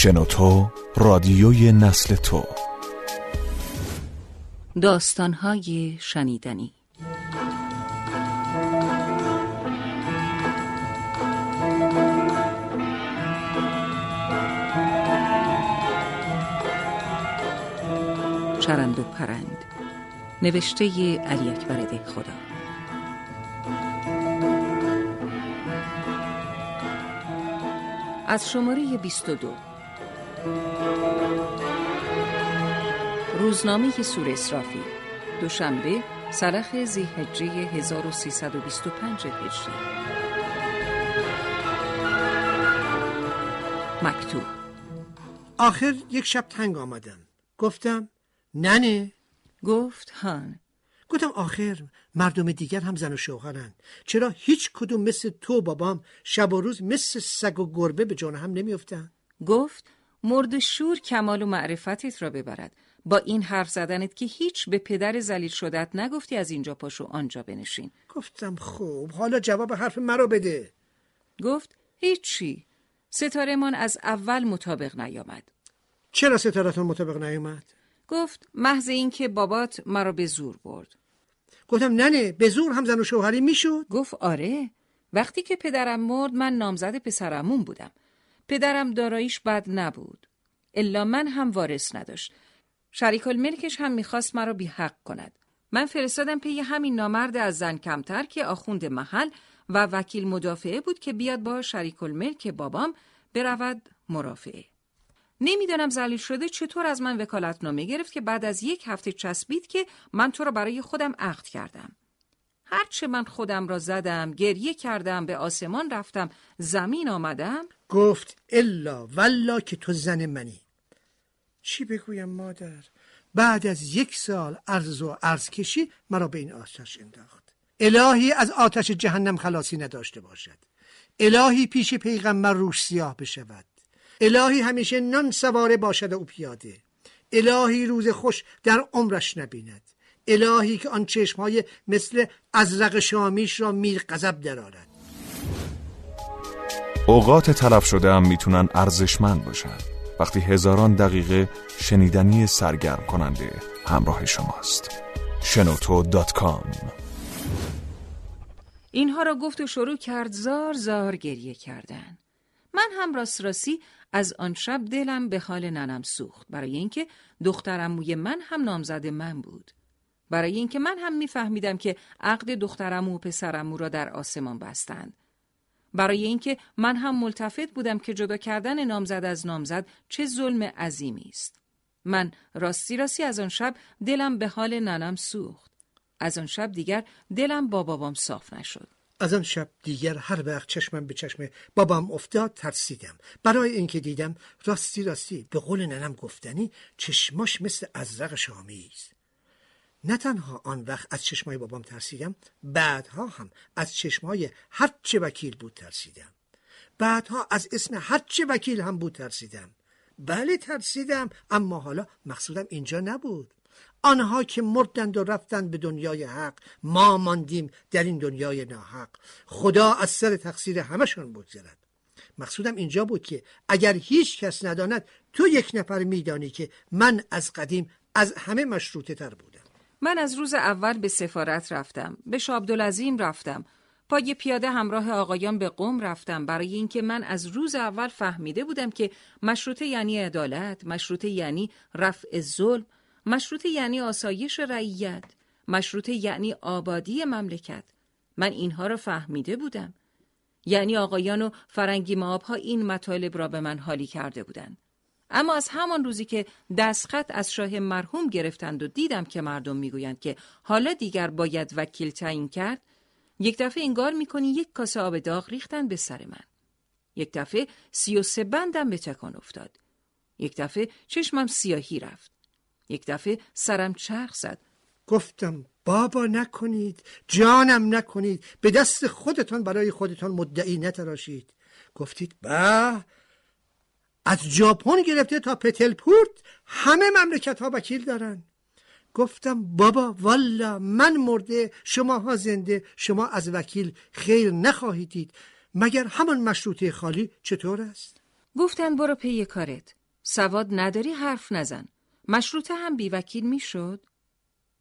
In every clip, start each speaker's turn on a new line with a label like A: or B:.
A: شنوتو رادیوی نسل تو.
B: داستانهای شنیدنی. چرند و پرند. نوشته علی اکبر خدا از شماره 22 روزنامه سور اسرافی دوشنبه سلخ زیهجه 1325 هجری. مکتوب.
C: آخر یک شب تنگ آمدم. گفتم ننه.
B: گفت هان.
C: گفتم آخر مردم دیگر هم زن و شوهرند. چرا هیچ کدوم مثل تو بابام شب و روز مثل سگ و گربه به جان هم نمیافتن
B: گفت مرد شور کمال و معرفتت را ببرد. با این حرف زدنت که هیچ به پدر زلیل شدت نگفتی از اینجا پاشو آنجا بنشین.
C: گفتم خوب. حالا جواب حرف مرا بده.
B: گفت هیچی. ستارمان از اول مطابق نیامد.
C: چرا ستارتون مطابق نیامد؟
B: گفت محض اینکه بابات مرا به زور برد.
C: گفتم ننه به زور هم زن و شوهری می‌شد.
B: گفت آره. وقتی که پدرم مرد من نامزد پسرمون بودم. پدرم داراییش بد نبود. الا من هم وارث نداشت. شریک الملکش هم می‌خواست مرا بی حق کند. من فرستادم پی همین نامرد از زن کمتر که آخوند محل و وکیل مدافعه بود که بیاد با شریک الملک بابام برود مرافعه. نمی‌دانم زلیل شده چطور از من وکالتنامه گرفت که بعد از یک هفته چسبید که من تو را برای خودم عقد کردم. هرچه من خودم را زدم، گریه کردم، به آسمان رفتم، زمین آمدم؟
C: گفت الا والله که تو زن منی. چی بگویم مادر؟ بعد از یک سال عرض و عرض کشی مرا به این آتش انداخت. الهی از آتش جهنم خلاصی نداشته باشد. الهی پیش پیغمبر روش سیاه بشود. الهی همیشه نان سواره باشد او پیاده. الهی روز خوش در عمرش نبیند. الهی که آن چشمهای مثل ازرق شامیش را میر قذب درارد
A: اوقات تلف شده هم می‌تونن ارزشمند باشن. وقتی هزاران دقیقه شنیدنی سرگرم کننده همراه شماست. شنوتو دات کام.
B: اینها را گفت و شروع کرد زار زار گریه کردن. من هم راست راستی از آن شب دلم به حال ننم سوخت. برای اینکه دخترموی من هم نامزد من بود. برای اینکه من هم میفهمیدم که عقد دخترمو و پسرمو را در آسمان بستند. برای اینکه من هم ملتفت بودم که جدا کردن نامزد از نامزد چه ظلم عظیمی است. من راستی راستی از آن شب دلم به حال ننم سوخت. از آن شب دیگر دلم با بابام صاف نشد.
C: از آن شب دیگر هر وقت چشمم به چشم بابام افتاد ترسیدم. برای اینکه دیدم راستی راستی به قول ننم گفتنی چشماش مثل ازرق شامی است. نه تنها آن وقت از چشمای بابام ترسیدم بعدها هم از چشمای هرچه وکیل بود ترسیدم. بعدها از اسم هرچه وکیل هم بود ترسیدم. بله ترسیدم اما حالا مقصودم اینجا نبود. آنها که مردند و رفتند به دنیای حق ما ماندیم در این دنیای ناحق. خدا از سر تقصیر همشون بگذرد. مقصودم اینجا بود که اگر هیچ کس نداند تو یک نفر میدانی که من از قدیم از همه مشروطه تر بودم.
B: من از روز اول به سفارت رفتم به شابدالعظیم رفتم. پای پیاده همراه آقایان به قوم رفتم. برای اینکه من از روز اول فهمیده بودم که مشروطه یعنی عدالت مشروطه یعنی رفع ظلم مشروطه یعنی آسایش رعیت مشروطه یعنی آبادی مملکت. من اینها را فهمیده بودم. یعنی آقایان و فرنگی ها این مطالب را به من حالی کرده بودند. اما از همان روزی که دستخط از شاه مرحوم گرفتند و دیدم که مردم می‌گویند که حالا دیگر باید وکیل تعیین کرد یک دفعه انگار می‌کنی یک کاسه آب داغ ریختن به سر من. یک دفعه سی و سه بندم به تکان افتاد. یک دفعه چشمم سیاهی رفت. یک دفعه سرم چرخ زد.
C: گفتم بابا نکنید جانم نکنید به دست خودتان برای خودتان مدعی نتراشید. گفتید به از ژاپن گرفته تا پتلپورت همه مملکت ها وکیل دارن. گفتم بابا والا من مرده شما ها زنده شما از وکیل خیر نخواهید دید. مگر همان مشروطه خالی چطور است؟
B: گفتن برو پی کارت. سواد نداری حرف نزن. مشروطه هم بیوکیل می‌شد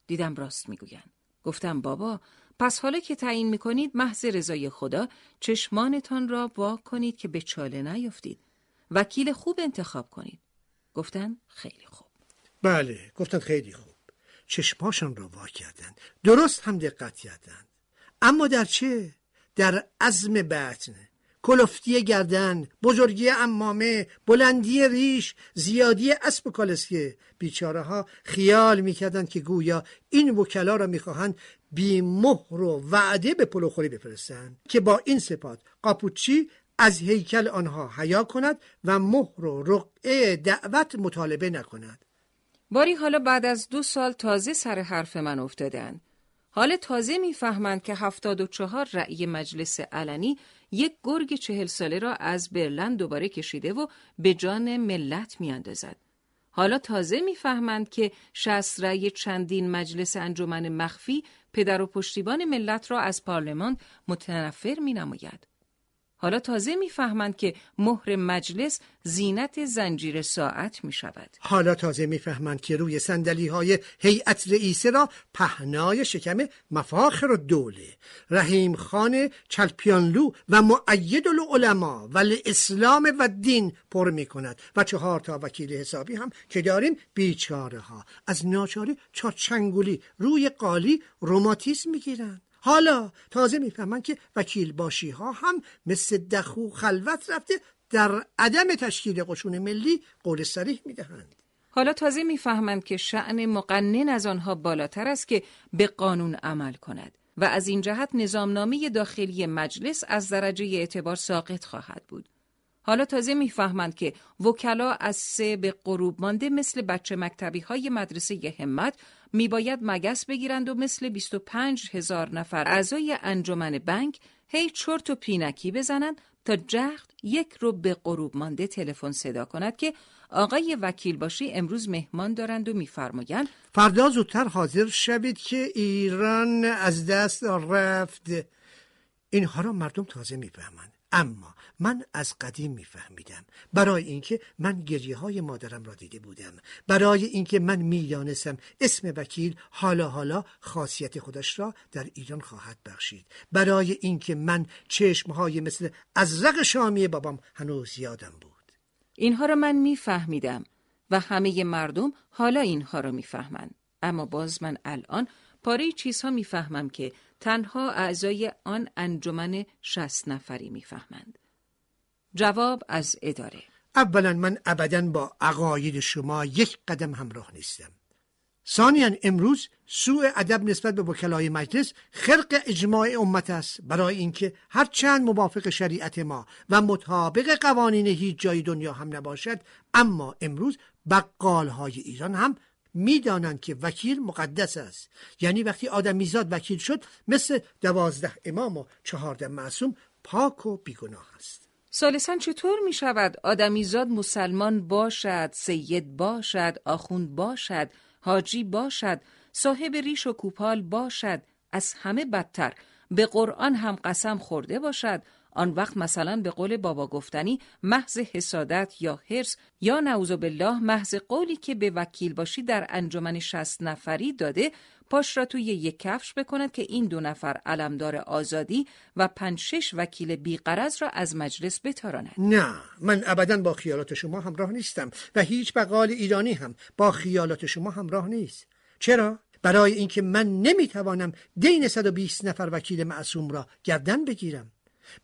B: دیدم راست می‌گوین گفتم بابا پس حالا که تعیین می‌کنید محض رضای خدا چشمانتان را وا کنید که به چاله نیفتید وکیل خوب انتخاب کنید. گفتن خیلی خوب.
C: بله گفتن خیلی خوب. چشماشان را وا کردند. درست هم دقت کردند. اما در چه؟ در عزم بطن. کلفتی گردن بزرگی امامه بلندی ریش زیادی اسب و کالسکه. بیچاره ها خیال می‌کردند که گویا این وکلا را می‌خواهند بی مهر وعده به پلوخوری بفرستند که با این سپات قاپوچی از هیکل آنها حیا کند و مهر و رقعه دعوت مطالبه نکند
B: باری حالا بعد از دو سال تازه سر حرف من افتادن حالا تازه می‌فهمند که هفتاد و چهار رأی مجلس علنی یک گرگ چهل ساله را از برلن دوباره کشیده و به جان ملت میاندازد. حالا تازه می‌فهمند که شست رأی چندین مجلس انجمن مخفی پدر و پشتیبان ملت را از پارلمان متنفر می نماید. حالا تازه می‌فهمند که مهر مجلس زینت زنجیر ساعت می شود.
C: حالا تازه می‌فهمند که روی سندلی های هیئت رئیسه را پهنای شکم مفاخر و دوله رحیم خان چلپیانلو و معید العلماء و اسلام و دین پر می کند و چهار تا وکیل حسابی هم که داریم بیچاره ها از ناچاری چاچنگولی روی قالی روماتیسم می‌گیرند حالا تازه می‌فهمند که وکیل باشی ها هم مثل دخو خلوت رفته در عدم تشکیل قشون ملی قول سریح می‌دهند
B: حالا تازه می‌فهمند که شعن مقنن از آنها بالاتر است که به قانون عمل کند و از این جهت نظامنامه داخلی مجلس از درجه اعتبار ساقط خواهد بود. حالا تازه می‌فهمند که وکلا از سه به غروب مانده مثل بچه مکتبی های مدرسه همت میباید مگس بگیرند و مثل 25 هزار نفر اعضای انجمن بنک هی چرت و پینکی بزنند تا جخت یک رو به غروب مانده تلفن صدا کند که آقای وکیل باشی امروز مهمان دارند و میفرمایند
C: فردا زودتر حاضر شوید که ایران از دست رفت. اینها را مردم تازه می‌فهمند. اما من از قدیم میفهمیدم. برای اینکه من گریه های مادرم را دیده بودم. برای اینکه من می‌دانستم اسم وکیل حالا حالا خاصیت خودش را در ایران خواهد بخشید. برای اینکه من چشم های مثل ازرق شامی بابام هنوز یادم بود.
B: اینها را من میفهمیدم و همه مردم حالا اینها را می‌فهمند. اما باز من الان پاره چیزها می‌فهمم که تنها اعضای آن انجمن شست نفری می‌فهمند. جواب از اداره
C: اولا من ابدا با عقاید شما یک قدم همراه نیستم ثانیا امروز سوء ادب نسبت به وکلای مجلس خرق اجماع امت است برای اینکه هر چند موافق شریعت ما و مطابق قوانین هیچ جای دنیا هم نباشد اما امروز بقال های ایران هم می‌دانند که وکیل مقدس است. یعنی وقتی آدمیزاد وکیل شد مثل دوازده امام و چهارده معصوم پاک و بیگناه است.
B: سالسان چطور می شود آدمیزاد مسلمان باشد سید باشد آخوند باشد حاجی باشد صاحب ریش و کوپال باشد از همه بدتر به قرآن هم قسم خورده باشد آن وقت مثلا به قول بابا گفتنی محض حسادت یا حرس یا نعوذ بالله محض قولی که به وکیل باشی در انجمن شست نفری داده پاش را توی یک کفش بکند که این دو نفر علمدار آزادی و پنج شش وکیل بیقرز را از مجلس بتاراند.
C: نه من ابدا با خیالات شما همراه نیستم و هیچ بقال ایرانی هم با خیالات شما همراه نیست. چرا؟ برای اینکه من نمی‌توانم دین 120 نفر وکیل معصوم را گردن بگیرم.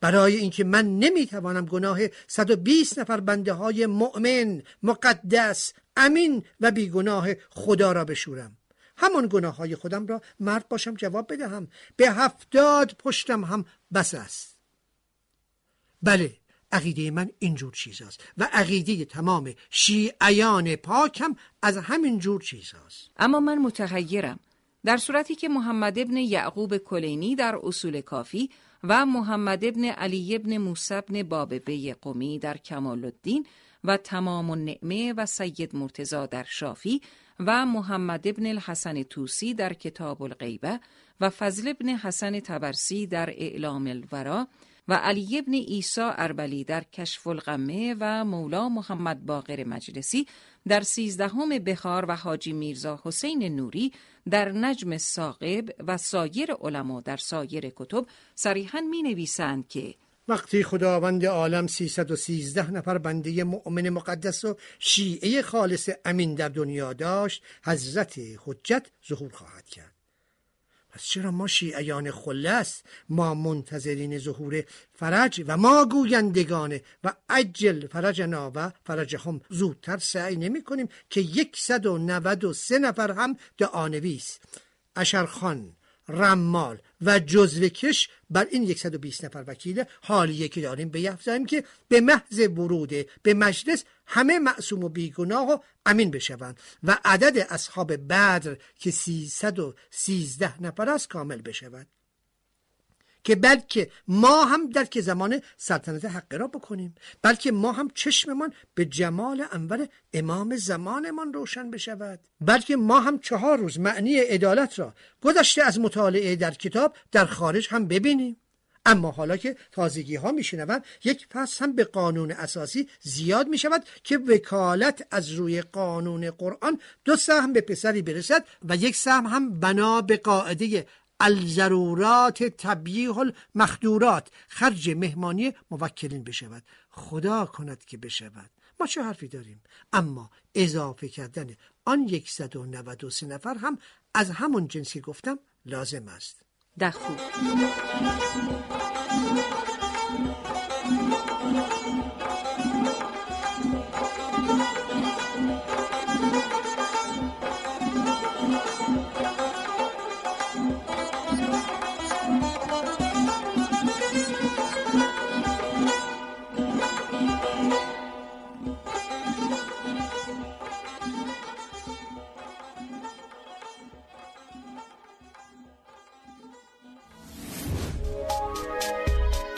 C: برای اینکه من نمی‌توانم گناه 120 نفر بنده های مؤمن مقدس امین و بیگناه خدا را بشورم. همان گناه های خودم را مرد باشم جواب بدهم. به هفتاد پشتم هم بس است. بله عقیده من اینجور چیز است و عقیده تمام شیعیان پاکم از همین جور چیز است
B: اما من متحیرم در صورتی که محمد ابن یعقوب کلینی در اصول کافی و محمد ابن علی ابن موسی ابن باببه قمی در کمال الدین و تمام النعمه و سید مرتزا در شافی و محمد ابن الحسن توسی در کتاب الغیبه و فضل ابن حسن تبرسی در اعلام الورا و علی ابن ایسا اربلی در کشف الغمه و مولا محمد باقر مجلسی در سیزدهم بخار و حاجی میرزا حسین نوری در نجم ساقب و سایر علما در سایر کتب صریحا می نویسند که
C: وقتی خداوند عالم 313 نفر بنده مؤمن مقدس و شیعه خالص امین در دنیا داشت حضرت حجت ظهور خواهد کرد. پس چرا ما شیعیان خلص ما منتظرین ظهور فرج و ما گویندگان و عجل فرجنا و فرجهم زودتر سعی نمی کنیم که یکصد و نود و سه نفر هم دعانویس. اشرخان رمال و جزوه کش بر این 120 نفر وکیل حالیه که داریم بیفزاییم که به محض ورود به مجلس همه معصوم و بیگناه و امین بشوند و عدد اصحاب بدر که 313 نفر است کامل بشود که بلکه ما هم درک زمان سلطنت حق را بکنیم بلکه ما هم چشممان به جمال انور امام زمانمان روشن بشود. بلکه ما هم چهار روز معنی عدالت را گذشته از مطالعه در کتاب در خارج هم ببینیم. اما حالا که تازگی ها میشنوند یک فصل هم به قانون اساسی زیاد می شود که وکالت از روی قانون قرآن دو سهم به پسری برسد و یک سهم هم بنا به قاعده الضرورات تبییح المخدورات خرج مهمانی موکلین بشود. خدا کند که بشود. ما چه حرفی داریم؟ اما اضافه کردن آن 193 نفر هم از همون جنسی گفتم لازم است.
B: دخو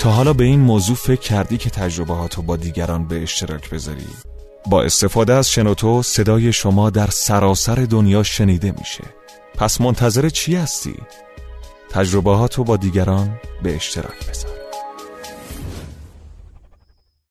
A: حالا به این موضوع فکر کردی که تجربهاتو با دیگران به اشتراک بذاری؟ با استفاده از شنوتو صدای شما در سراسر دنیا شنیده میشه پس منتظر چی هستی؟ تجربهاتو با دیگران به اشتراک بذار